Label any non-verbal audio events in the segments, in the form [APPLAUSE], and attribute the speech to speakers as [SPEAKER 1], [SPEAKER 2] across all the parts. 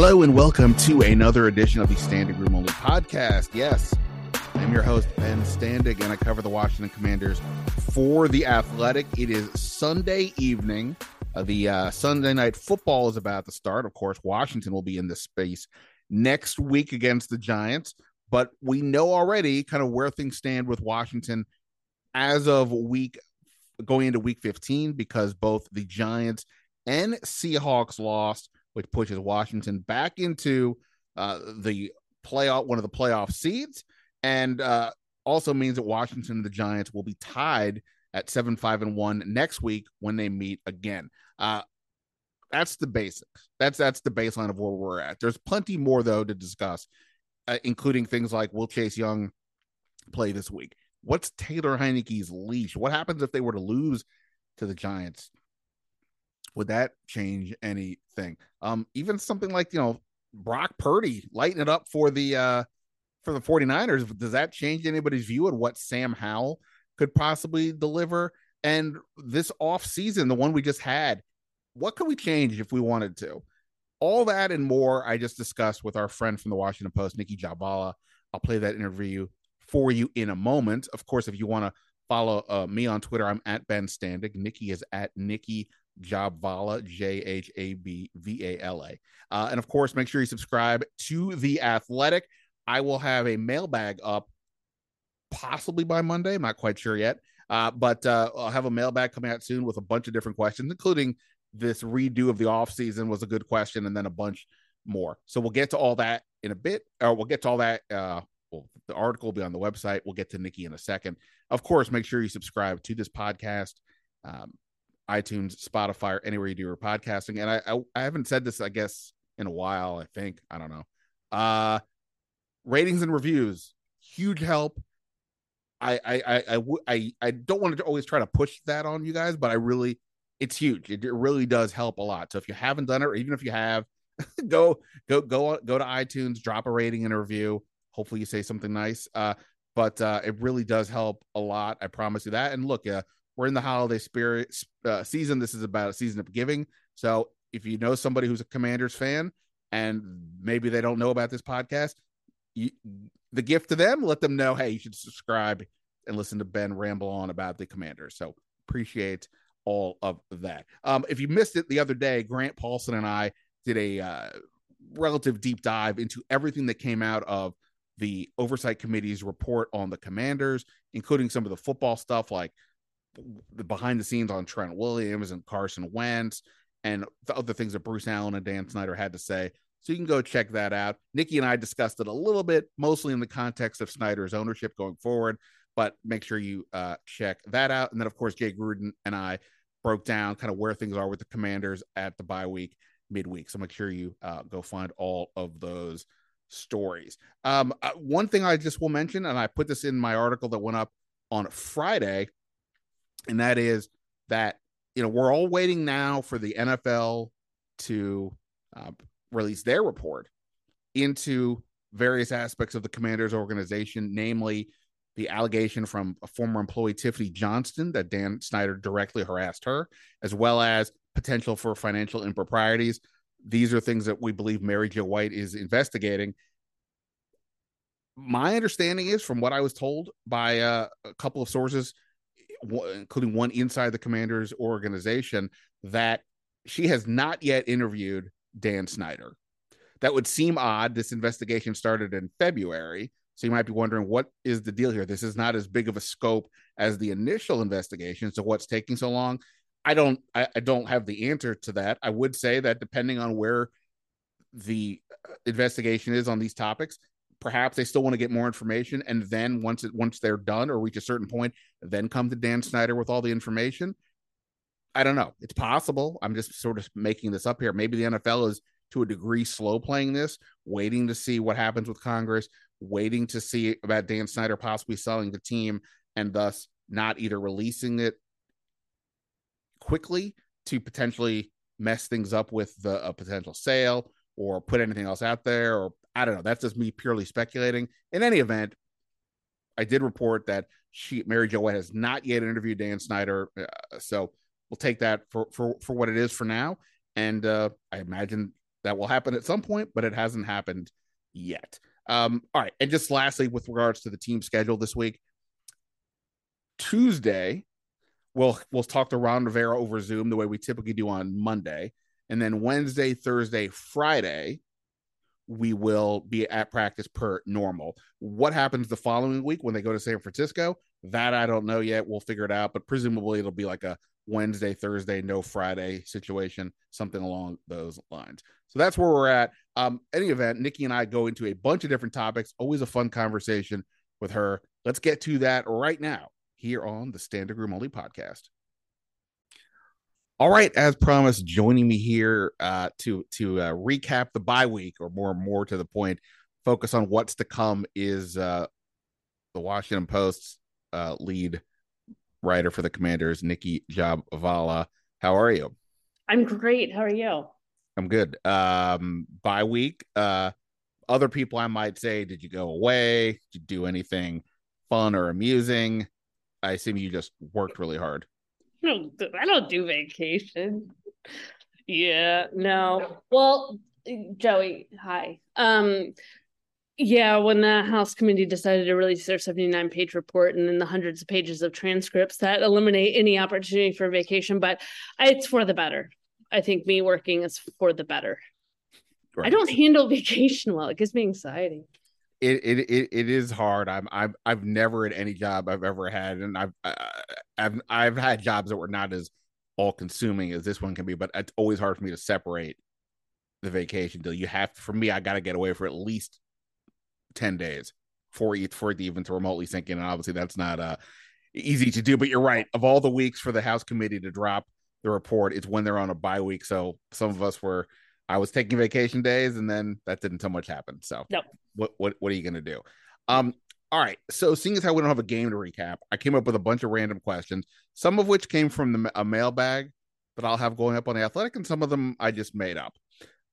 [SPEAKER 1] Hello and welcome to another edition of the Standig Room Only podcast. Yes, I'm your host, Ben Standig, and I cover the Washington Commanders for The Athletic. It is Sunday evening. Uh, the uh, Sunday night football is about to start. Of course, Washington will be in this space next week against the Giants, but we know already kind of where things stand with Washington as of week going into week 15 because both the Giants and Seahawks lost which pushes Washington back into uh, the playoff, one of the playoff seeds, and uh, also means that Washington and the Giants will be tied at seven, five, and one next week when they meet again. Uh, that's the basics. That's that's the baseline of where we're at. There's plenty more though to discuss, uh, including things like will Chase Young play this week? What's Taylor Heinicke's leash? What happens if they were to lose to the Giants? Would that change anything? Um, even something like, you know, Brock Purdy lighting it up for the uh for the 49ers, does that change anybody's view on what Sam Howell could possibly deliver? And this off season, the one we just had, what could we change if we wanted to? All that and more I just discussed with our friend from the Washington Post, Nicki Jhabvala. I'll play that interview for you in a moment. Of course, if you want to follow uh, me on Twitter, I'm at Ben Standig. Nicki is at Nicki Jhabvala, J H A B V A L A. Uh, and of course, make sure you subscribe to The Athletic. I will have a mailbag up possibly by Monday. I'm not quite sure yet. Uh, but uh, I'll have a mailbag coming out soon with a bunch of different questions, including this redo of the off season was a good question, and then a bunch more. So we'll get to all that in a bit, or we'll get to all that. Uh, well, the article will be on the website. We'll get to Nicki in a second. Of course, make sure you subscribe to this podcast. Um, iTunes, Spotify, or anywhere you do your podcasting. And I, I, I haven't said this, I guess, in a while. I think I don't know. Uh, ratings and reviews, huge help. I I I I I don't want to always try to push that on you guys, but I really, it's huge. It, it really does help a lot. So if you haven't done it, or even if you have, [LAUGHS] go go go go to iTunes, drop a rating and a review. Hopefully you say something nice. Uh, but uh, it really does help a lot. I promise you that. And look, uh, we're in the holiday spirit uh, season. This is about a season of giving. So if you know somebody who's a Commanders fan and maybe they don't know about this podcast, you, the gift to them, let them know, hey, you should subscribe and listen to Ben ramble on about the Commanders. So appreciate all of that. Um, if you missed it the other day, Grant Paulsen and I did a uh, relative deep dive into everything that came out of the oversight committee's report on the commanders, including some of the football stuff like the behind the scenes on Trent Williams and Carson Wentz and the other things that Bruce Allen and Dan Snyder had to say. So you can go check that out. Nicki and I discussed it a little bit, mostly in the context of Snyder's ownership going forward, but make sure you uh, check that out. And then, of course, Jay Gruden and I broke down kind of where things are with the commanders at the bye week, midweek. So make sure you uh, go find all of those stories. Um, uh, one thing I just will mention, and I put this in my article that went up on Friday and that is that you know we're all waiting now for the NFL to uh, release their report into various aspects of the Commanders organization, namely the allegation from a former employee Tiffany Johnston that Dan Snyder directly harassed her, as well as potential for financial improprieties. These are things that we believe Mary Jo White is investigating. My understanding is, from what I was told by uh, a couple of sources including one inside the commander's organization, that she has not yet interviewed Dan Snyder. That would seem odd. This investigation started in February. So you might be wondering what is the deal here? This is not as big of a scope as the initial investigation. So what's taking so long? I don't I, I don't have the answer to that. I would say that depending on where the uh, investigation is on these topics, perhaps they still want to get more information and then once it once they're done or reach a certain point then come to dan snyder with all the information. I don't know. It's possible. I'm just sort of making this up here. Maybe the nfl is to a degree slow playing this waiting to see what happens with congress waiting to see about dan snyder possibly selling the team and thus not either releasing it quickly to potentially mess things up with the a potential sale or put anything else out there or I don't know. That's just me purely speculating. In any event, I did report that she Mary Jo White has not yet interviewed Dan Snyder, uh, so we'll take that for for for what it is for now. And uh, I imagine that will happen at some point, but it hasn't happened yet. Um, all right, and just lastly, with regards to the team schedule this week, Tuesday, we'll we'll talk to Ron Rivera over Zoom the way we typically do on Monday, and then Wednesday, Thursday, Friday, we will be at practice per normal. What happens the following week when they go to San Francisco? That I don't know yet. We'll figure it out, but presumably it'll be like a Wednesday, Thursday, no Friday situation, something along those lines. So that's where we're at. Um, any event, Nicki and I go into a bunch of different topics. Always a fun conversation with her. Let's get to that right now here on the Standig Room Only podcast. All right, as promised, joining me here uh, to to uh, recap the bye week, or more and more to the point, focus on what's to come is uh, the Washington Post's uh, lead writer for the Commanders, Nicki Jhabvala. How are you?
[SPEAKER 2] I'm great. How are you?
[SPEAKER 1] I'm good. Um, bye week. Uh, other people I might say, did you go away? Did you do anything fun or amusing? I assume you just worked really hard.
[SPEAKER 2] I don't do, I don't do vacation. Yeah, no. Well, Joey, hi. Um, yeah, when the House committee decided to release their 79 page report and then the hundreds of pages of transcripts that eliminate any opportunity for vacation, but it's for the better. I think me working is for the better. Right. I don't handle [LAUGHS] vacation well. It gives me anxiety.
[SPEAKER 1] It, it it it is hard. I'm I've I've never at any job I've ever had, and I've I've I've had jobs that were not as all consuming as this one can be, but it's always hard for me to separate the vacation deal. You have for me, I got to get away for at least 10 days for for it even to remotely sink in. And obviously that's not uh easy to do, but you're right. Of all the weeks for the House committee to drop the report, it's when they're on a bye week. So some of us were I was taking vacation days and then that didn't so much happen. So what what what are you gonna do? Um all right. So seeing as how we don't have a game to recap, I came up with a bunch of random questions, some of which came from the a mailbag that I'll have going up on the athletic, and some of them I just made up.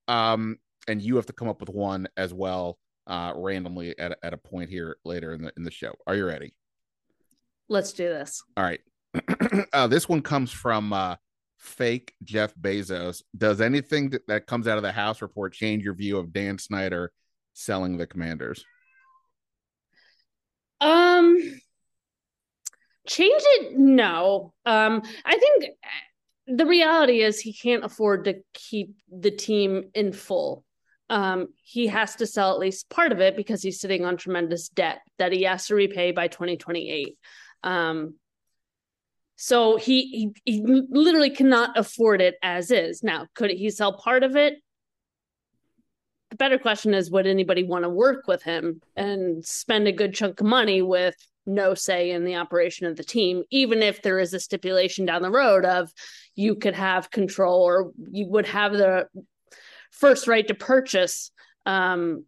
[SPEAKER 1] Um, and you have to come up with one as well uh, randomly at, at a point here later in the in the show. Are you ready?
[SPEAKER 2] Let's do this.
[SPEAKER 1] All right. [CLEARS THROAT] uh, this one comes from uh, fake Jeff Bezos. Does anything that, comes out of the House report change your view of Dan Snyder selling the Commanders?
[SPEAKER 2] Um, change it? No. Um, I think the reality is he can't afford to keep the team in full um, he has to sell at least part of it because he's sitting on tremendous debt that he has to repay by 2028. Um, so he, he, he literally cannot afford it as is. Now, could he sell part of it? The better question is, would anybody want to work with him and spend a good chunk of money with no say in the operation of the team, even if there is a stipulation down the road of you could have control or you would have the first right to purchase um,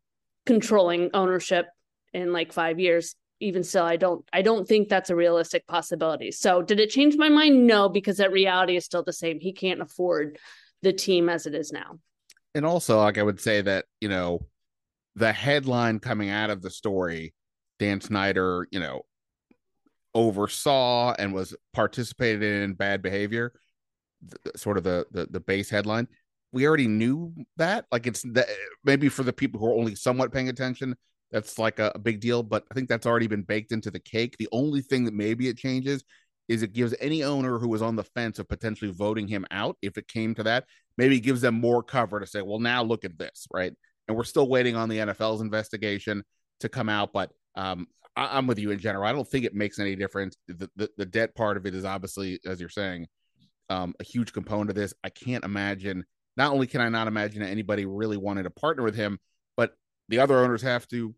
[SPEAKER 2] controlling ownership in like five years even still i don't i don't think that's a realistic possibility. So did it change my mind? No because that reality is still the same. He can't afford the team as it is now.
[SPEAKER 1] And also like i would say that you know the headline coming out of the story dan snyder you know oversaw and was participated in bad behavior sort of the, the the base headline. We already knew that. Like it's that maybe for the people who are only somewhat paying attention, that's like a, a, big deal. But I think that's already been baked into the cake. The only thing that maybe it changes is it gives any owner who was on the fence of potentially voting him out, if it came to that, maybe gives them more cover to say, well, now look at this, right? And we're still waiting on the NFL's investigation to come out, but um, I, am with you in general. I don't think it makes any difference. The, the, the debt part of it is obviously, as you're saying, um, a huge component of this. I can't imagine not only can I not imagine that anybody really wanted to partner with him, but the other owners have to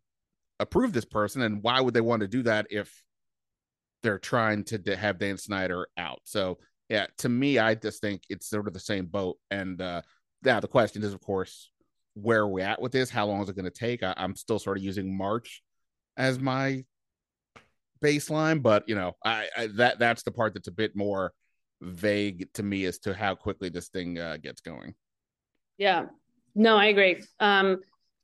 [SPEAKER 1] approve this person. And why would they want to do that if they're trying to have Dan Snyder out? So, yeah, to me, I just think it's sort of the same boat. And uh, yeah, the question is, of course, where are we at with this? How long is it going to take? I, I'm still sort of using March as my baseline, but you know, I, I that that's the part that's a bit more vague to me as to how quickly this thing uh, gets going.
[SPEAKER 2] Yeah. No, I agree. Um,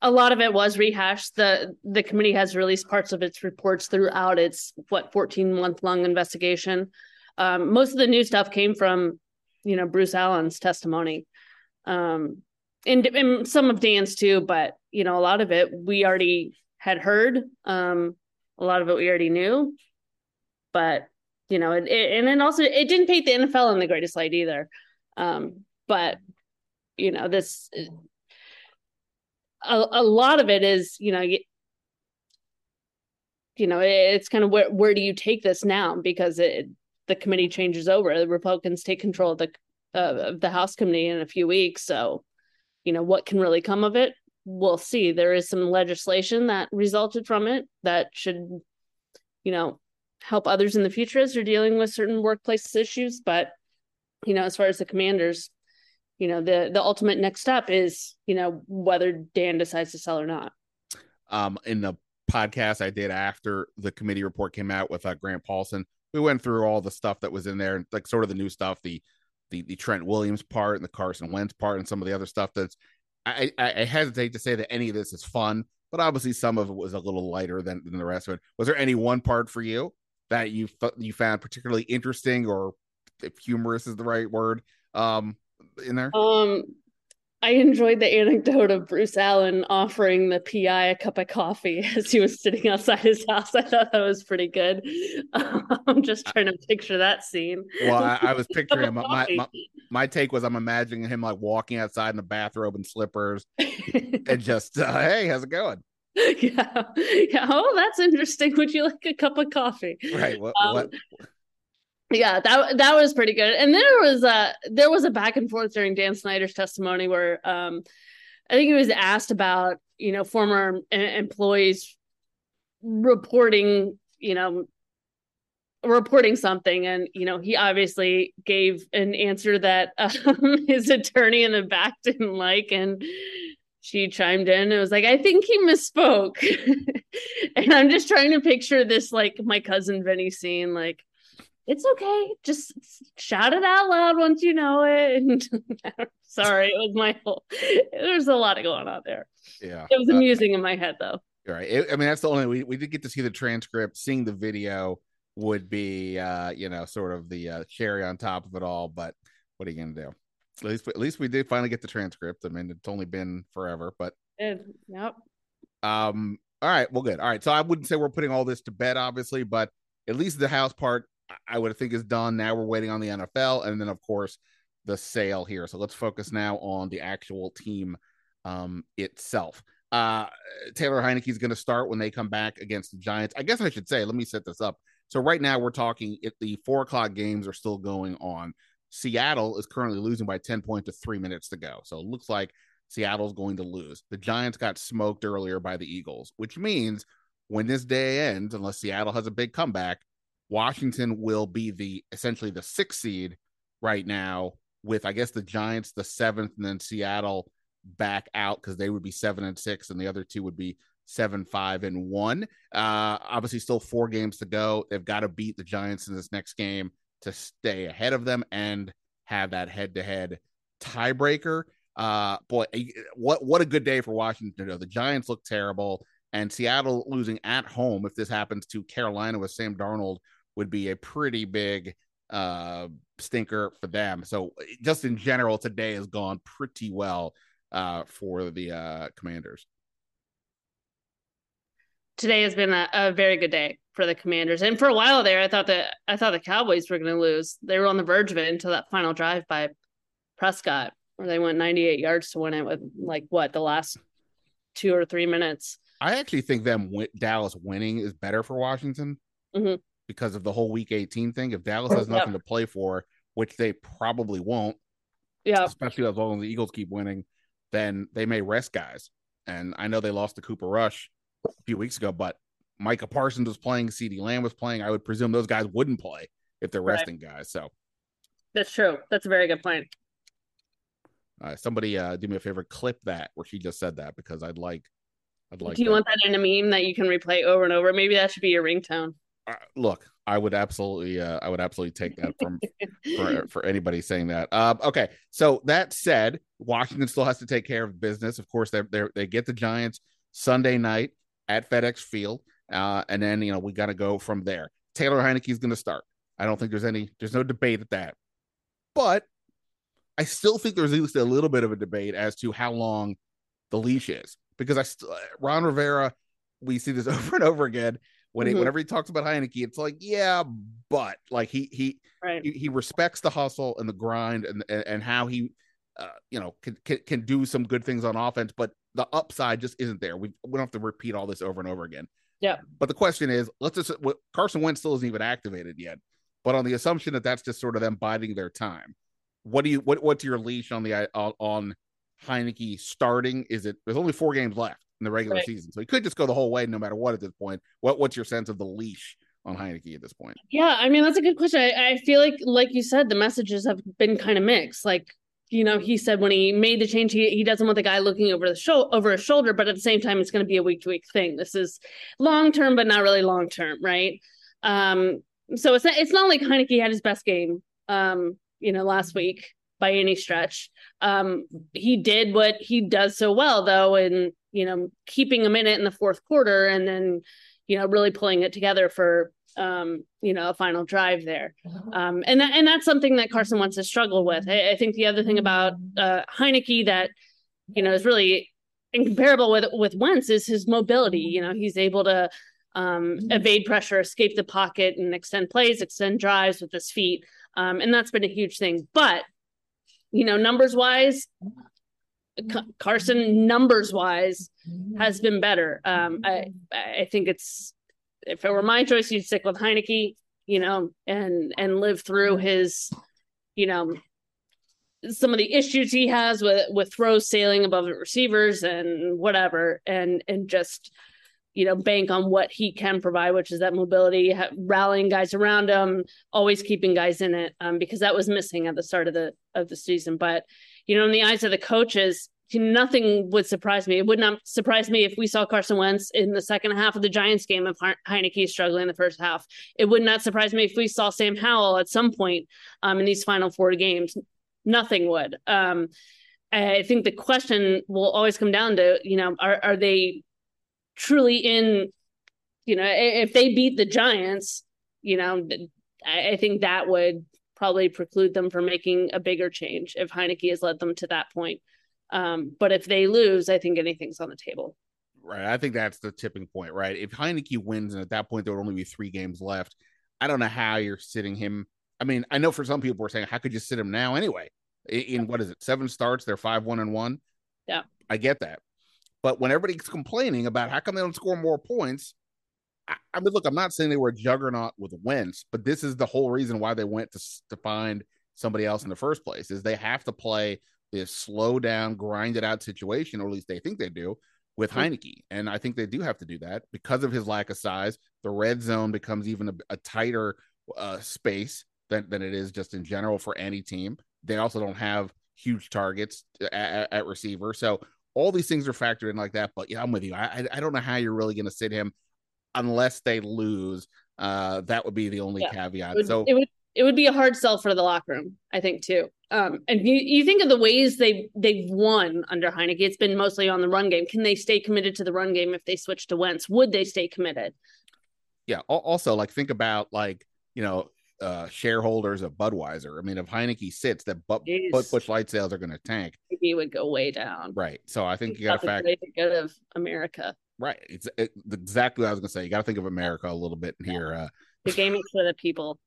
[SPEAKER 2] a lot of it was rehashed. The the committee has released parts of its reports throughout its what 14 month long investigation. Um, most of the new stuff came from, you know, Bruce Allen's testimony. Um, and, and some of Dan's too, but you know, a lot of it we already had heard. Um, a lot of it we already knew, but you know, it, it, and then also it didn't paint the NFL in the greatest light either. Um, but you know, this a, a lot of it is, you know, you, know, it's kind of where where do you take this now because it the committee changes over. The Republicans take control of the uh, of the House committee in a few weeks, so you know what can really come of it. We'll see. There is some legislation that resulted from it that should, you know, help others in the future as they're dealing with certain workplace issues. But you know, as far as the commanders, you know, the the ultimate next step is, you know, whether Dan decides to sell or not.
[SPEAKER 1] Um, in the podcast I did after the committee report came out with uh, Grant Paulsen we went through all the stuff that was in there and like sort of the new stuff, the the the Trent Williams part and the Carson Wentz part and some of the other stuff that's I, I, I hesitate to say that any of this is fun, but obviously some of it was a little lighter than, than the rest of it. Was there any one part for you that you you found particularly interesting or if humorous is the right word um in there?
[SPEAKER 2] Um I enjoyed the anecdote of Bruce Allen offering the PI a cup of coffee [LAUGHS] as he was sitting outside his house. I thought that was pretty good. [LAUGHS] I'm just trying to picture that scene.
[SPEAKER 1] Well, I, I was picturing [LAUGHS] my, my, my take was I'm imagining him like walking outside in a bathrobe and slippers and just uh, hey, how's it going?
[SPEAKER 2] Yeah, yeah. Oh, that's interesting. Would you like a cup of coffee?
[SPEAKER 1] Right. What? Um, what?
[SPEAKER 2] Yeah that that was pretty good. And there was a there was a back and forth during dan snyder's testimony where um i think he was asked about you know former employees reporting you know reporting something. And you know he obviously gave an answer that [LAUGHS] um, his attorney in the back didn't like. And she chimed in it was like i think he misspoke. [LAUGHS] And i'm just trying to picture this like my cousin vinny scene like it's okay. Just shout it out loud once you know it. [LAUGHS] And sorry, it was my whole. There's a lot of going on there.
[SPEAKER 1] Yeah,
[SPEAKER 2] it was uh, amusing uh, in my head though.
[SPEAKER 1] Right. It, I mean, that's the only we we did get to see the transcript. Seeing the video would be, uh, you know, sort of the uh, cherry on top of it all. But what are you gonna do? At least, at least we did finally get the transcript. I mean, it's only been forever, but
[SPEAKER 2] it, yep.
[SPEAKER 1] Um. All right. Well, good. All right. So I wouldn't say we're putting all this to bed, obviously, but at least the house part I would think is done. Now we're waiting on the NFL, and then of course the sale here. So let's focus now on the actual team um, itself. Uh, Taylor Heinicke is going to start when they come back against the Giants. I guess I should say, let me set this up. So right now we're talking. If the four o'clock games are still going on, Seattle is currently losing by ten points to three minutes to go. So it looks like Seattle's going to lose. The Giants got smoked earlier by the Eagles, which means when this day ends, unless Seattle has a big comeback, Washington will be the essentially the sixth seed right now, with I guess the Giants the seventh, and then Seattle back out because they would be seven and six, and the other two would be seven, five, and one. Uh, obviously, still four games to go. They've got to beat the Giants in this next game to stay ahead of them and have that head-to-head tiebreaker. Uh, boy, what what a good day for Washington. The Giants look terrible, and Seattle losing at home. If this happens to Carolina with Sam Darnold would be a pretty big uh, stinker for them. So just in general, today has gone pretty well uh, for the uh, Commanders.
[SPEAKER 2] Today has been a, a, very good day for the Commanders, and for a while there, I thought that I thought the Cowboys were going to lose. They were on the verge of it until that final drive by Prescott, where they went 98 yards to win it with like what the last two or three minutes.
[SPEAKER 1] I actually think them Dallas winning is better for Washington.
[SPEAKER 2] Mm-hmm
[SPEAKER 1] because of the whole week 18 thing. If Dallas has nothing to play for, which they probably won't,
[SPEAKER 2] yeah,
[SPEAKER 1] especially as long as the Eagles keep winning, then they may rest guys. And I know they lost to Cooper Rush a few weeks ago, but Micah Parsons was playing, CeeDee Lamb was playing. I would presume those guys wouldn't play if they're resting guys. So
[SPEAKER 2] that's true. That's a very good point.
[SPEAKER 1] Uh, somebody uh, do me a favor, clip that where she just said that because I'd like, I'd like.
[SPEAKER 2] Do you
[SPEAKER 1] that.
[SPEAKER 2] want that in a meme that you can replay over and over? Maybe that should be your ringtone
[SPEAKER 1] look, I would absolutely, uh, I would absolutely take that from for, [LAUGHS] for anybody saying that. Uh, okay, so that said, Washington still has to take care of business. Of course, they they they get the Giants Sunday night at FedEx Field, uh, and then you know we got to go from there. Taylor Heinicke is going to start. I don't think there's any, there's no debate at that. But I still think there's at least a little bit of a debate as to how long the leash is because I still Ron Rivera, we see this [LAUGHS] over and over again. When mm-hmm. whenever he talks about Heinicke, it's like, yeah, but like he he right. he, he, respects the hustle and the grind and and, and how he uh, you know can, can, can do some good things on offense, but the upside just isn't there. We we don't have to repeat all this over and over again.
[SPEAKER 2] Yeah.
[SPEAKER 1] But the question is, let's just what, Carson Wentz still isn't even activated yet. But on the assumption that that's just sort of them biding their time, what do you what what's your leash on the on, on Heinicke starting? Is it there's only four games left in the regular right. season, so he could just go the whole way no matter what at this point. What what's your sense of the leash on Heinicke at this point?
[SPEAKER 2] Yeah, I mean that's a good question. I, I feel like, like you said, the messages have been kind of mixed. Like you know, he said when he made the change, he, he doesn't want the guy looking over the shoulder over his shoulder, but at the same time, it's going to be a week to week thing. This is long term, but not really long term, right? Um, so it's not it's not like Heinicke had his best game, um, you know, last week by any stretch. Um, he did what he does so well, though, in you know keeping a minute in the fourth quarter and then you know really pulling it together for um, you know a final drive there, um, and that, and that's something that Carson wants to struggle with. I, I think the other thing about uh, Heinicke that you know is really incomparable with with Wentz is his mobility. You know, he's able to um, evade pressure, escape the pocket, and extend plays, extend drives with his feet, um, and that's been a huge thing. But you know, numbers wise, mm-hmm. Carson numbers wise mm-hmm. has been better. Um, I mm-hmm. I think it's if it were my choice, you'd stick with Heinicke, you know, and and live through his, you know, some of the issues he has with with throws sailing above the receivers and whatever, and and just you know bank on what he can provide, which is that mobility, rallying guys around him, always keeping guys in it, um, because that was missing at the start of the of the season. But you know, in the eyes of the coaches, nothing would surprise me. It would not surprise me if we saw Carson Wentz in the second half of the Giants game if Heinicke is struggling in the first half. It would not surprise me if we saw Sam Howell at some point um, in these final four games. Nothing would. Um, I think the question will always come down to, you know, are, are they truly in, you know, if they beat the Giants, you know, I think that would probably preclude them from making a bigger change if Heinicke has led them to that point. Um, but if they lose, I think anything's on the table.
[SPEAKER 1] Right. I think that's the tipping point, right? If Heinicke wins and at that point there would only be three games left, I don't know how you're sitting him. I mean, I know for some people we're saying, how could you sit him now anyway? In, in what is it, seven starts, they're five, one, and one.
[SPEAKER 2] Yeah.
[SPEAKER 1] I get that. But when everybody's complaining about how come they don't score more points, I, I mean, look, I'm not saying they were a juggernaut with Wentz, but this is the whole reason why they went to, to find somebody else in the first place is they have to play this slow down, grind it out situation, or at least they think they do with. Heinicke. And I think they do have to do that because of his lack of size. The red zone becomes even a, a tighter uh, space than, than it is just in general for any team. They also don't have huge targets at, at receiver. So all these things are factored in like that. But yeah, I'm with you. I, I don't know how you're really going to sit him unless they lose. Uh, that would be the only yeah. caveat.
[SPEAKER 2] It would,
[SPEAKER 1] so
[SPEAKER 2] it would it would be a hard sell for the locker room, I think too. Um, and you, you think of the ways they they've won under Heinicke, it's been mostly on the run game. Can they stay committed to the run game if they switch to Wentz? Would they stay committed?
[SPEAKER 1] Yeah. Also, like think about like you know uh shareholders of Budweiser. I mean, if Heinicke sits, that but Busch Light sales are going to tank.
[SPEAKER 2] He would go way down.
[SPEAKER 1] Right. So I think you got to factor
[SPEAKER 2] good of America.
[SPEAKER 1] Right. It's it, exactly what I was going to say. You got to think of America a little bit yeah. here. Uh,
[SPEAKER 2] the game is for the people.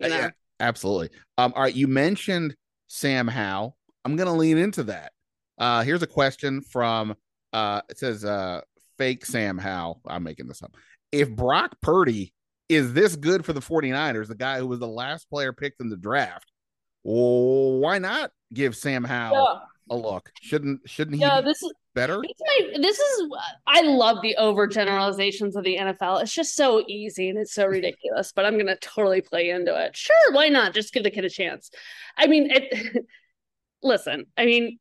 [SPEAKER 1] You know? Yeah, absolutely. Um, all right, you mentioned Sam Howell. I'm going to lean into that. Uh, here's a question from uh, it says uh, fake Sam Howell. I'm making this up. If Brock Purdy is this good for the 49ers, the guy who was the last player picked in the draft, well, why not give Sam Howell yeah. a look? Shouldn't shouldn't he?
[SPEAKER 2] Yeah, this is
[SPEAKER 1] better.
[SPEAKER 2] My, this is I love the overgeneralizations of the NFL. It's just so easy and it's so [LAUGHS] ridiculous. But I'm gonna totally play into it. Sure, why not? Just give the kid a chance. I mean, it, [LAUGHS] listen. I mean,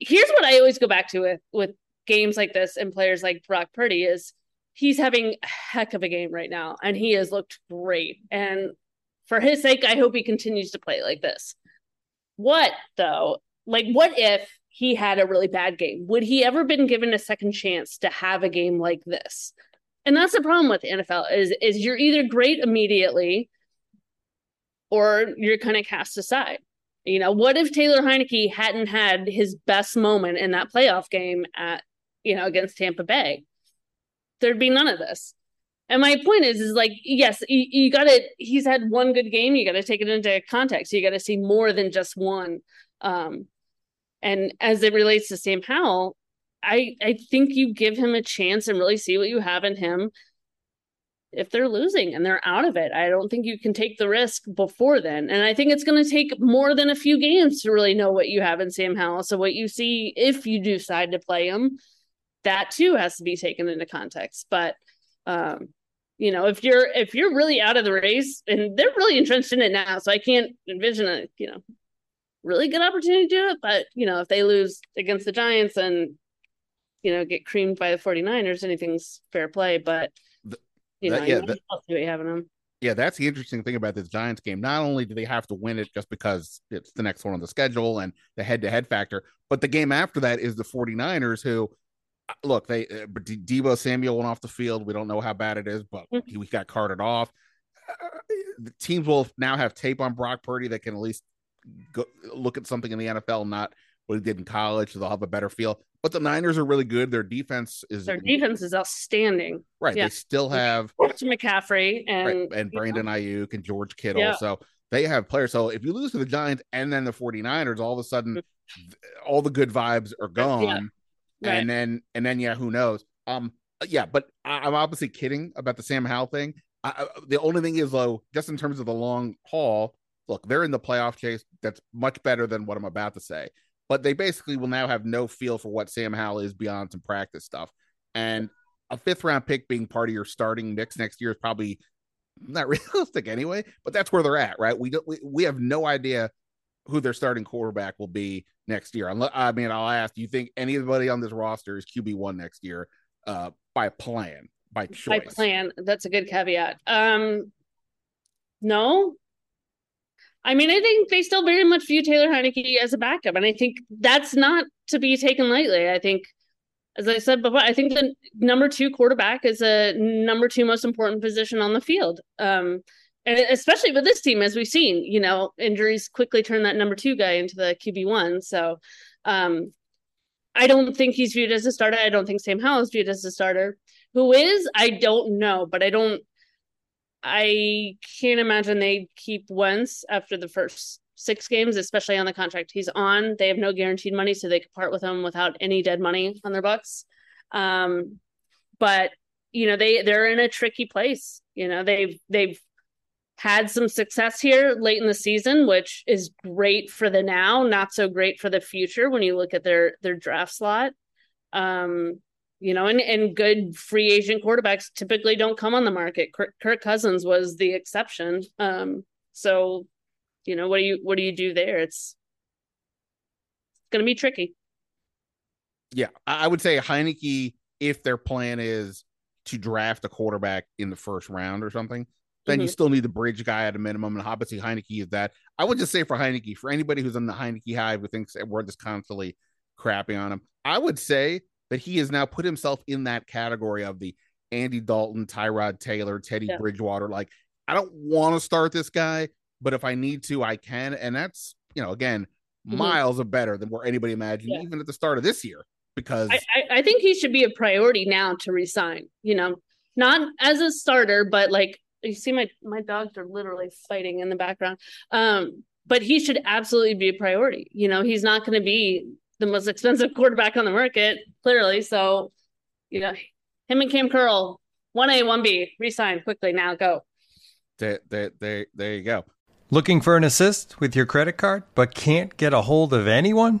[SPEAKER 2] here's what I always go back to with with games like this and players like Brock Purdy is he's having a heck of a game right now, and he has looked great. And for his sake, I hope he continues to play like this. What though? Like, what if he had a really bad game. Would he ever been given a second chance to have a game like this? And that's the problem with the NFL is is you're either great immediately or you're kind of cast aside. You know, what if Taylor Heinicke hadn't had his best moment in that playoff game at, you know, against Tampa Bay? There'd be none of this. And my point is, is like, yes, you, you got to, he's had one good game. You got to take it into context. You got to see more than just one. Um, and as it relates to Sam Howell, I, I think you give him a chance and really see what you have in him if they're losing and they're out of it. I don't think you can take the risk before then. And I think it's going to take more than a few games to really know what you have in Sam Howell. So what you see if you do decide to play him, that too has to be taken into context. But um, you know, if you're if you're really out of the race and they're really entrenched in it now, so I can't envision a, you know, really good opportunity to do it. But, you know, if they lose against the Giants and, you know, get creamed by the 49ers, anything's fair play. But you know, yeah, that, see what you have in them.
[SPEAKER 1] Yeah, that's the interesting thing about this Giants game. Not only do they have to win it just because it's the next one on the schedule and the head to head factor, but the game after that is the 49ers who look, they uh, Deebo Samuel went off the field. We don't know how bad it is, but mm-hmm. he got carted off. Uh, the teams will now have tape on Brock Purdy that can at least go, look at something in the NFL, not what he did in college, so they'll have a better feel. But the Niners are really good. Their defense is
[SPEAKER 2] their defense is outstanding.
[SPEAKER 1] Right. Yeah. They still have
[SPEAKER 2] McCaffrey and right,
[SPEAKER 1] and Brandon know. Aiyuk and George Kittle. Yeah. So they have players. So if you lose to the Giants and then the 49ers, all of a sudden mm-hmm. all the good vibes are gone. Yeah. Right. And then and then yeah, who knows? Um yeah, but I, am obviously kidding about the Sam Howell thing. I, the only thing is though, just in terms of the long haul, look, they're in the playoff chase. That's much better than what I'm about to say but they basically will now have no feel for what Sam Howell is beyond some practice stuff. And a fifth round pick being part of your starting mix next year is probably not [LAUGHS] realistic anyway, but that's where they're at, right? We don't we, we have no idea who their starting quarterback will be next year. I mean, I'll ask, do you think anybody on this roster is QB1 next year uh by plan, by choice?
[SPEAKER 2] By plan. That's a good caveat. Um no, I mean, I think they still very much view Taylor Heinicke as a backup, and I think that's not to be taken lightly. I think, as I said before, I think the number two quarterback is a number two most important position on the field. Um, and especially with this team, as we've seen, you know, injuries quickly turn that number two guy into the QB one. So, um, I don't think he's viewed as a starter. I don't think Sam Howell is viewed as a starter. Who is? I don't know, but I don't I can't imagine they keep Wentz after the first six games, especially on the contract he's on. They have no guaranteed money, so they could part with him without any dead money on their bucks. Um, but you know they they're in a tricky place. You know they've they've had some success here late in the season, which is great for the now, not so great for the future when you look at their their draft slot. Um, you know, and, and good free agent quarterbacks typically don't come on the market. Kirk, Cousins was the exception. Um, so, you know, what do you what do you do there? It's it's going to be tricky.
[SPEAKER 1] Yeah, I would say Heinicke, if their plan is to draft a quarterback in the first round or something, then mm-hmm. you still need the bridge guy at a minimum. And obviously, Heinicke is that. I would just say for Heinicke, for anybody who's on the Heinicke hive who thinks we're just constantly crapping on him, I would say that he has now put himself in that category of the Andy Dalton, Tyrod Taylor, Teddy yeah. Bridgewater. Like, I don't want to start this guy, but if I need to, I can. And that's, you know, again, mm-hmm. miles of better than where anybody imagined, yeah. even at the start of this year. Because
[SPEAKER 2] I, I, I think he should be a priority now to resign, you know, not as a starter, but like you see my my dogs are literally fighting in the background. Um, but he should absolutely be a priority. You know, he's not going to be the most expensive [LAUGHS] quarterback on the market, clearly. So, you know, him and Kam Curl, one A, one B, resign quickly now. Go.
[SPEAKER 1] There, there, there, there you go.
[SPEAKER 3] Looking for an assist with your credit card, but can't get a hold of anyone?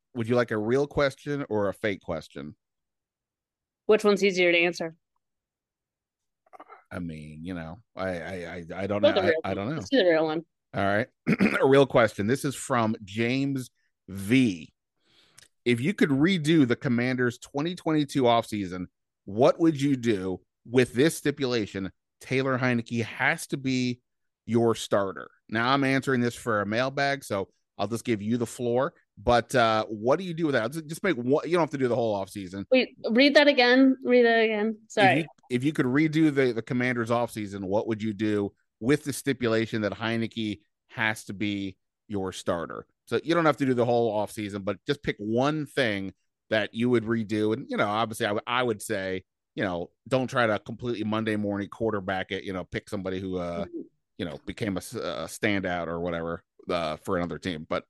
[SPEAKER 1] Would you like a real question or a fake question?
[SPEAKER 2] Which one's easier to answer?
[SPEAKER 1] I mean, you know, I I I, I don't know. I, I, don't know.
[SPEAKER 2] Let's do the real one.
[SPEAKER 1] All right. [CLEARS THROAT] a real question. This is from James V. if you could redo the Commanders 2022 offseason, what would you do with this stipulation? Taylor Heinicke has to be your starter. Now I'm answering this for a mailbag, so I'll just give you the floor. But uh, what do you do with that? Just make one. You don't have to do the whole offseason.
[SPEAKER 2] Wait, read that again. Read that again. Sorry.
[SPEAKER 1] If you, if you could redo the the Commanders offseason, what would you do with the stipulation that Heinicke has to be your starter? So you don't have to do the whole offseason, but just pick one thing that you would redo. And you know, obviously, I, w- I would say, you know, don't try to completely Monday morning quarterback it. You know, pick somebody who, uh, mm-hmm. you know, became a, a standout or whatever uh, for another team. But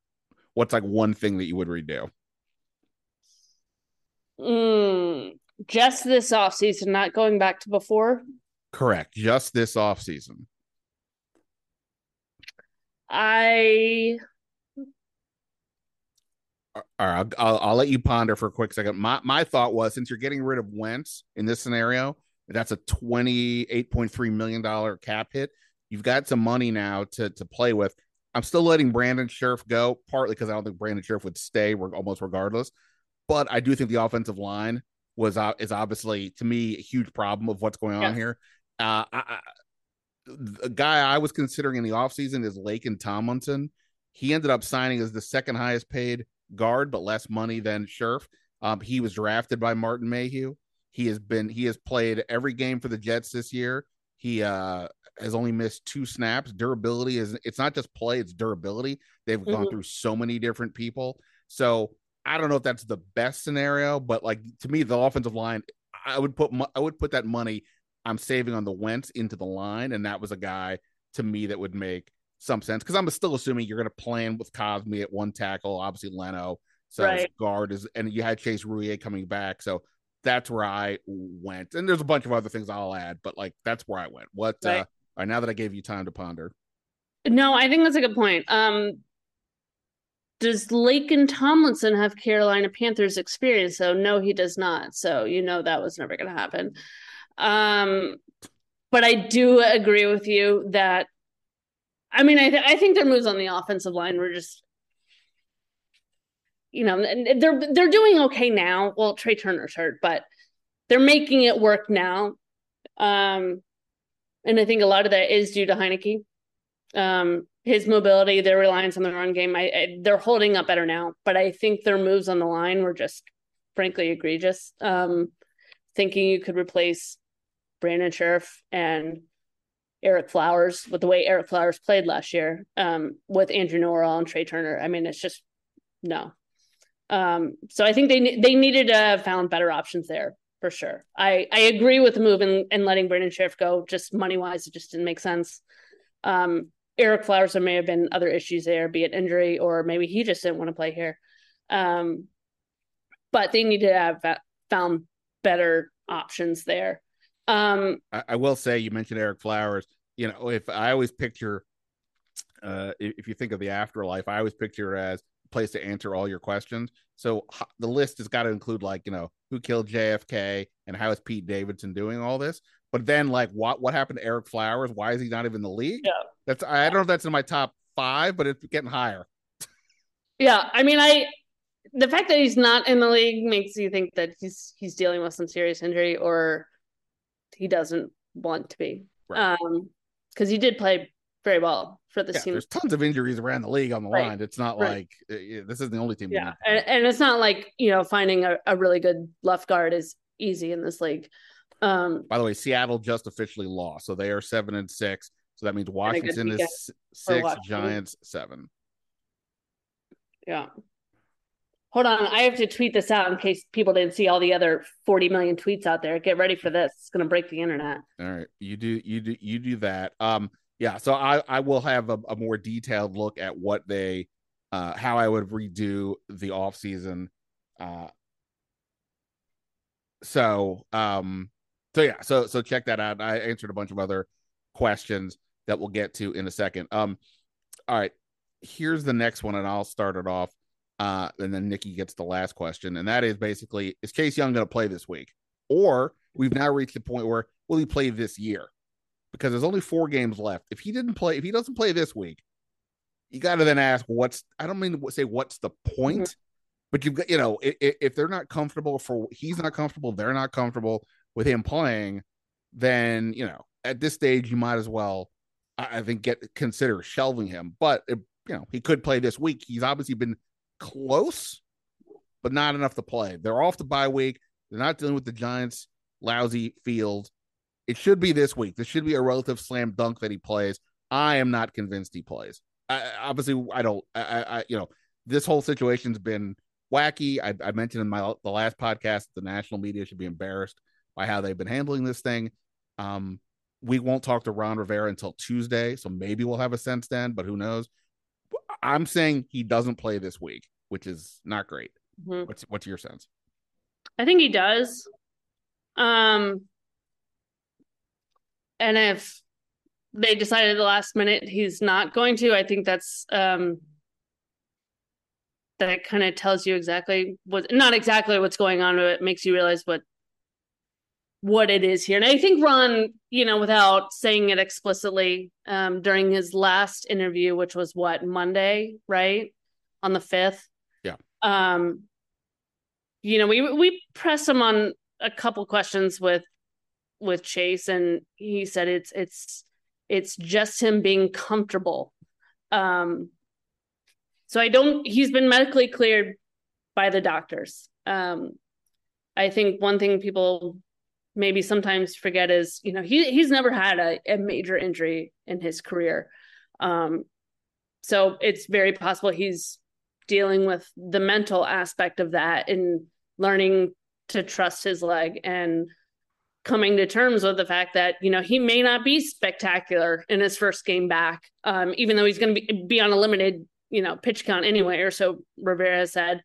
[SPEAKER 1] what's like one thing that you would redo?
[SPEAKER 2] Mm, just this off season, not going back to before.
[SPEAKER 1] Correct. Just this off season.
[SPEAKER 2] I
[SPEAKER 1] all right, I'll, I'll, let you ponder for a quick second. My my thought was since you're getting rid of Wentz in this scenario, that's a twenty eight point three million dollar cap hit. You've got some money now to to play with. I'm still letting Brandon Scherff go, partly because I don't think Brandon Scherff would stay almost regardless. But I do think the offensive line was uh, is obviously to me a huge problem of what's going on yes. here. Uh, I, I, the guy I was considering in the offseason is Laken Tomlinson. He ended up signing as the second highest paid guard, but less money than Scherff. Um, he was drafted by Martin Mayhew. He has been he has played every game for the Jets this year. He uh, has only missed two snaps. Durability is it's not just play, it's durability. They've mm-hmm. gone through so many different people. So I don't know if that's the best scenario, but like to me, the offensive line, I would put I would put that money I'm saving on the Wentz into the line, and that was a guy to me that would make some sense because I'm still assuming you're going to plan with Cosmi at one tackle, obviously Leno, so right. guard is, and you had Chase Roullier coming back, so that's where I went. And there's a bunch of other things I'll add, but like that's where I went. What? Right. Uh, all right, now that I gave you time to ponder.
[SPEAKER 2] No, I think that's a good point. Um, does Laken Tomlinson have Carolina Panthers experience? So no, he does not. So you know that was never going to happen. Um, but I do agree with you that I mean, I, th- I think their moves on the offensive line were just, you know, they're they're doing okay now. Well, Trai Turner's hurt, but they're making it work now. Um, and I think a lot of that is due to Heinicke. Um, his mobility, their reliance on the run game, I, I, they're holding up better now. But I think their moves on the line were just, frankly, egregious. Um, thinking you could replace Brandon Scherff and Ereck Flowers with the way Ereck Flowers played last year um, with Andrew Norwell and Trai Turner. I mean, it's just no. Um, so I think they they needed to have found better options there for sure. I I agree with the move and, and letting Brandon Scherff go. Just money wise, it just didn't make sense. Um, Ereck Flowers, there may have been other issues there, be it injury or maybe he just didn't want to play here. Um, but they needed to have found better options there. Um,
[SPEAKER 1] I, I, will say you mentioned Ereck Flowers. You know, if I always picture, uh, if you think of the afterlife, I always picture as place to answer all your questions. So the list has got to include like you know who killed JFK and how is Pete Davidson doing all this. But then like what what happened to Ereck Flowers? Why is he not even in the league?
[SPEAKER 2] Yeah,
[SPEAKER 1] that's I don't know if that's in my top five, but it's getting higher.
[SPEAKER 2] yeah, I mean, I the fact that he's not in the league makes you think that he's he's dealing with some serious injury or he doesn't want to be. Right. Um, because he did play very well for the
[SPEAKER 1] yeah,
[SPEAKER 2] team.
[SPEAKER 1] There's tons of injuries around the league on the right. line. It's not right. like uh, this is the only team.
[SPEAKER 2] Yeah, and, and, it's not like you know finding a, a, really good left guard is easy in this league. Um,
[SPEAKER 1] By the way, Seattle just officially lost, so they are seven and six. So that means Washington is six, Giants seven.
[SPEAKER 2] Yeah. Hold on, I have to tweet this out in case people didn't see all the other 40 million tweets out there. Get ready for this. It's going to break the internet.
[SPEAKER 1] All right. You do you do you do that. Um yeah, so I I will have a, a more detailed look at what they uh how I would redo the off season. Uh so um so yeah, so so check that out. I answered a bunch of other questions that we'll get to in a second. Um all right. Here's the next one and I'll start it off. Uh, and then Nicki gets the last question, and that is basically: Is Chase Young going to play this week, or we've now reached the point where will he play this year? Because there's only four games left. If he didn't play, if he doesn't play this week, you got to then ask, what's? I don't mean to say what's the point, mm-hmm. But you've got, you know, if, if they're not comfortable for he's not comfortable, they're not comfortable with him playing, then you know, at this stage, you might as well, I, I think, get consider shelving him. But it, you know, he could play this week. He's obviously been close, but not enough to play. They're off the bye week. They're not dealing with the Giants' lousy field. It should be this week. This should be a relative slam dunk that he plays. I am not convinced he plays. I, obviously, I don't. I, I, you know, this whole situation's been wacky. I, I mentioned in my the last podcast, the national media should be embarrassed by how they've been handling this thing. Um, we won't talk to Ron Rivera until Tuesday, so maybe we'll have a sense then, but who knows? I'm saying he doesn't play this week, which is not great. Mm-hmm. What's what's your sense?
[SPEAKER 2] I think he does. Um and if they decided the last minute he's not going to, I think that's um that kind of tells you exactly what not exactly what's going on, but it makes you realize what what it is here. And I think Ron, you know, without saying it explicitly, um, during his last interview, which was what, Monday, right? On the fifth.
[SPEAKER 1] Yeah.
[SPEAKER 2] Um, you know, we we pressed him on a couple questions with with Chase, and he said it's it's it's just him being comfortable. Um so I don't he's been medically cleared by the doctors. Um I think one thing people maybe sometimes forget is you know he he's never had a, a major injury in his career um so it's very possible he's dealing with the mental aspect of that and learning to trust his leg and coming to terms with the fact that you know he may not be spectacular in his first game back um even though he's going to be, be on a limited you know pitch count anyway or so rivera said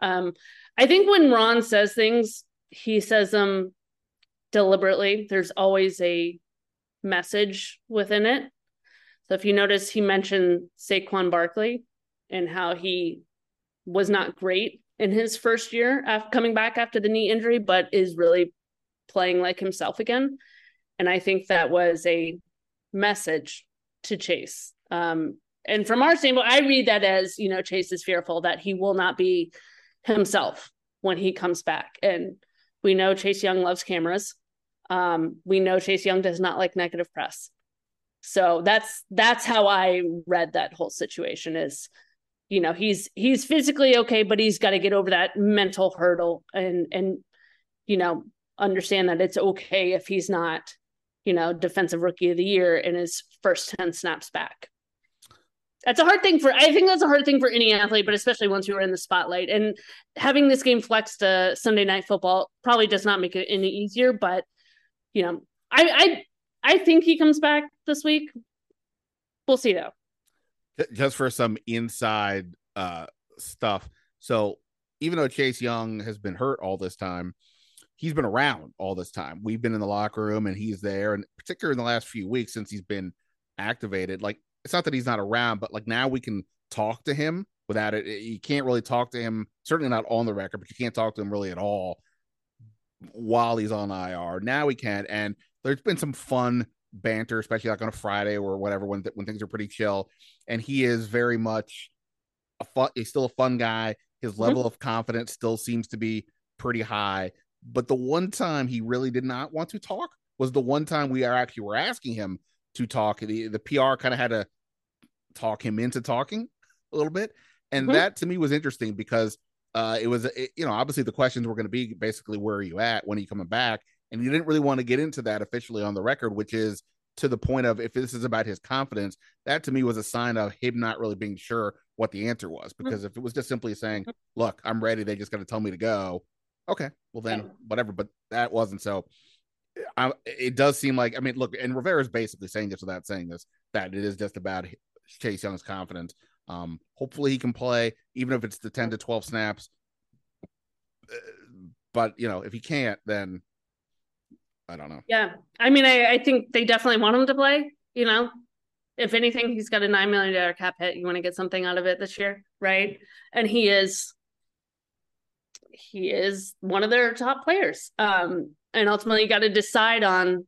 [SPEAKER 2] um i think when ron says things he says them deliberately. There's always a message within it. So if you notice, he mentioned Saquon Barkley and how he was not great in his first year after coming back after the knee injury, but is really playing like himself again. And I think that was a message to Chase. Um, and from our standpoint, I read that as you know, Chase is fearful that he will not be himself when he comes back. And we know Chase Young loves cameras. Um, we know Chase Young does not like negative press. So that's that's how I read that whole situation is you know he's he's physically okay but he's got to get over that mental hurdle and and you know understand that it's okay if he's not you know defensive rookie of the year in his first 10 snaps back that's a hard thing for i think that's a hard thing for any athlete but especially once you are in the spotlight and having this game flexed to sunday night football probably does not make it any easier but you know, I I I think he comes back this week. We'll see though.
[SPEAKER 1] Just for some inside uh stuff. So even though Chase Young has been hurt all this time, he's been around all this time. We've been in the locker room and he's there, and particularly in the last few weeks since he's been activated, like it's not that he's not around, but like now we can talk to him without it. You can't really talk to him, certainly not on the record, but you can't talk to him really at all while he's on IR. Now we can, and there's been some fun banter, especially like on a Friday or whatever when when things are pretty chill. And he is very much a fun. He's still a fun guy. His mm-hmm. level mm-hmm. of confidence still seems to be pretty high. But the one time he really did not want to talk was the one time we are actually were asking him to talk. The the PR kind of had to talk him into talking a little bit, and mm-hmm. that to me was interesting because uh, it was, it, you know, obviously the questions were going to be basically where are you at? When are you coming back? And you didn't really want to get into that officially on the record, which is to the point of if this is about his confidence, that to me was a sign of him not really being sure what the answer was. Mm-hmm. Because if it was just simply saying, look, I'm ready, they just got to tell me to go. Okay, well then whatever. But that wasn't so. I, it does seem like I mean, look, and Rivera is basically saying this without saying this that it is just about Chase Young's confidence. Um, hopefully he can play, even if it's the 10 to 12 snaps. Uh, but you know, if he can't, then I don't know.
[SPEAKER 2] Yeah. I mean, I, I think they definitely want him to play, you know. If anything, he's got a nine million dollar cap hit. You want to get something out of it this year, right? And he is he is one of their top players. Um, and ultimately you got to decide on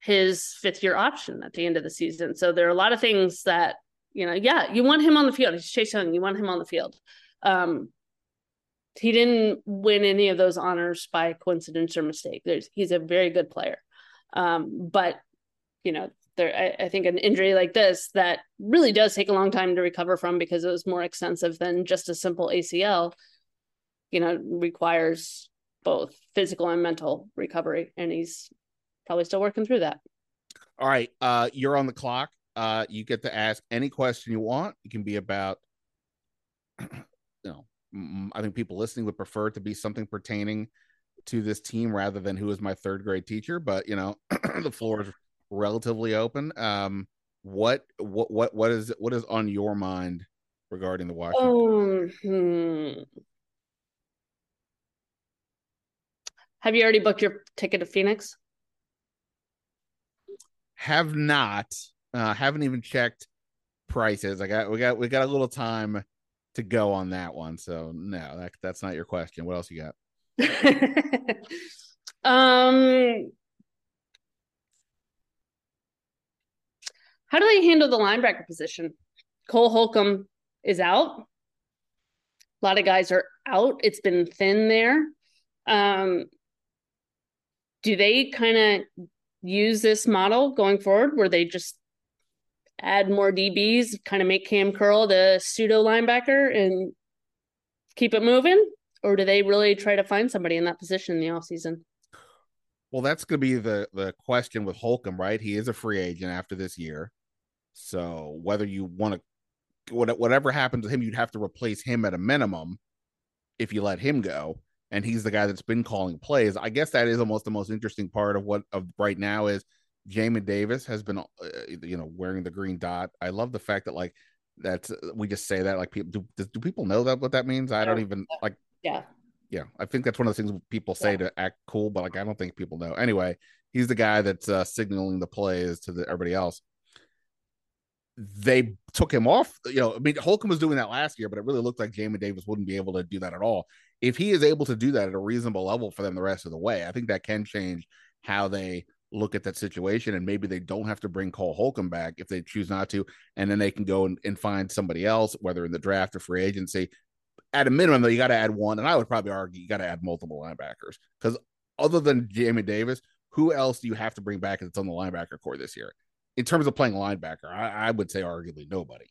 [SPEAKER 2] his fifth year option at the end of the season. So there are a lot of things that you know, yeah, you want him on the field. He's Chase Young. You want him on the field. Um, he didn't win any of those honors by coincidence or mistake. There's he's a very good player. Um, but you know, there I, I, think an injury like this that really does take a long time to recover from because it was more extensive than just a simple ACL, you know, requires both physical and mental recovery. And he's probably still working through that.
[SPEAKER 1] All right. Uh, you're on the clock. Uh, you get to ask any question you want. It can be about, [CLEARS THROAT] you know, I think people listening would prefer to be something pertaining to this team rather than who is my third grade teacher. But you know, [CLEARS THROAT] the floor is relatively open. Um, what what what what is what is on your mind regarding the Washington? Um,
[SPEAKER 2] Have you already booked your ticket to Phoenix?
[SPEAKER 1] Have not. Uh, haven't even checked prices. I got we got we got a little time to go on that one. So no, that, that's not your question. What else you got? [LAUGHS] um
[SPEAKER 2] how do they handle the linebacker position? Cole Holcomb is out. A lot of guys are out. It's been thin there. Um, do they kind of use this model going forward where they just add more DBs, kind of make Kam Curl the pseudo linebacker and keep it moving? Or do they really try to find somebody in that position in the offseason?
[SPEAKER 1] Well, that's going to be the the question with Holcomb, right? He is a free agent after this year. So whether you want to, whatever happens to him, you'd have to replace him at a minimum if you let him go and he's the guy that's been calling plays. I guess that is almost the most interesting part of what of right now is Jamin Davis has been, uh, you know, wearing the green dot. I love the fact that like that's we just say that like people do. Do people know that what that means? I don't even like.
[SPEAKER 2] Yeah.
[SPEAKER 1] Yeah, I think that's one of the things people say yeah. to act cool, but like I don't think people know. Anyway, he's the guy that's uh, signaling the plays to the, everybody else. They took him off. You know, I mean, Holcomb was doing that last year, but it really looked like Jamin Davis wouldn't be able to do that at all if he is able to do that at a reasonable level for them the rest of the way, I think that can change how they look at that situation. And maybe they don't have to bring Cole Holcomb back if they choose not to. And then they can go and, and find somebody else, whether in the draft or free agency. At a minimum, though, you got to add one. And I would probably argue you got to add multiple linebackers because other than Jamin Davis, who else do you have to bring back that's on the linebacker corps this year? In terms of playing linebacker, I, I would say arguably nobody.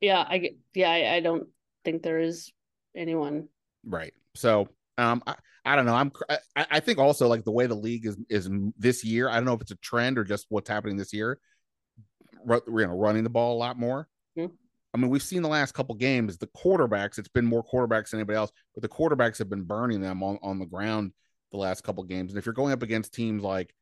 [SPEAKER 2] Yeah, I yeah, I, I don't think there is anyone.
[SPEAKER 1] Right. So um I, I don't know. I'm I, I think also like the way the league is is this year. I don't know if it's a trend or just what's happening this year. you know, running the ball a lot more. Mm-hmm. I mean, we've seen the last couple games the quarterbacks. It's been more quarterbacks than anybody else, but the quarterbacks have been burning them on on the ground the last couple games. And if you're going up against teams like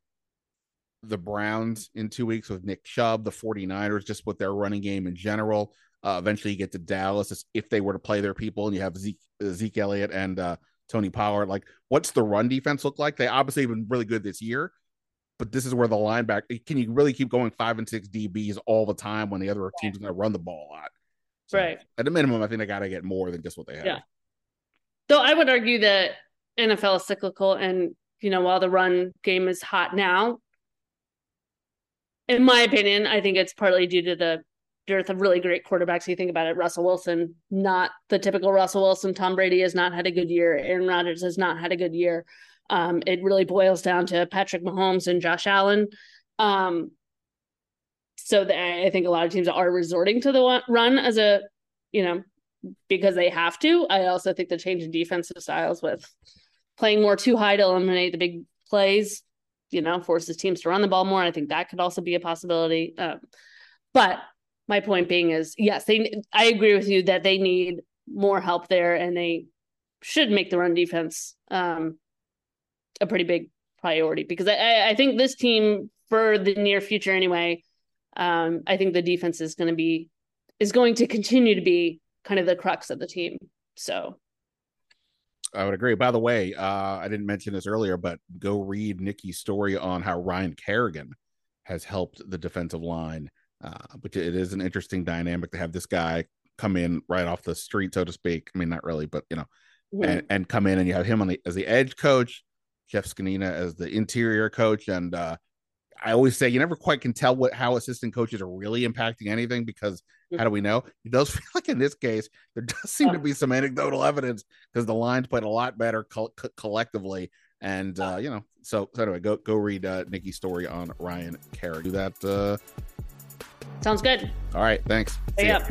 [SPEAKER 1] the Browns in two weeks with Nick Chubb, the 49ers, just with their running game in general, uh, eventually, you get to Dallas if they were to play their people, and you have Zeke, uh, Zeke Elliott and uh, Tony Pollard. Like, what's the run defense look like? They obviously have been really good this year, but this is where the linebacker can you really keep going five and six DBs all the time when the other team's are going to run the ball a lot?
[SPEAKER 2] So, right.
[SPEAKER 1] At a minimum, I think they got to get more than just what they have.
[SPEAKER 2] Yeah. Though I would argue that NFL is cyclical, and you know, while the run game is hot now, in my opinion, I think it's partly due to the dearth of really great quarterbacks. You think about it, Russell Wilson, not the typical Russell Wilson. Tom Brady has not had a good year. Aaron Rodgers has not had a good year. Um, it really boils down to Patrick Mahomes and Josh Allen. Um, so the, I think a lot of teams are resorting to the run as a, you know, because they have to. I also think the change in defensive styles with playing more two high to eliminate the big plays, you know, forces teams to run the ball more. I think that could also be a possibility. Um, but my point being is yes they i agree with you that they need more help there and they should make the run defense um, a pretty big priority because I, I think this team for the near future anyway um, i think the defense is going to be is going to continue to be kind of the crux of the team so
[SPEAKER 1] I would agree. By the way, uh, I didn't mention this earlier, but go read Nicki's story on how Ryan Kerrigan has helped the defensive line uh, but it is an interesting dynamic to have this guy come in right off the street, so to speak. I mean, not really, but you know, and, and come in and you have him on the as the edge coach, Jeff Zgonina as the interior coach, and uh, I always say you never quite can tell what how assistant coaches are really impacting anything because how do we know? It does [LAUGHS] feel like in this case there does seem to be some anecdotal evidence because the lines played a lot better co- co- collectively, and uh, you know. So, so anyway, go go read uh, Nicki's story on Ryan Kerrigan. Do that. Uh...
[SPEAKER 2] Sounds good.
[SPEAKER 1] All right, thanks.
[SPEAKER 2] Stay up.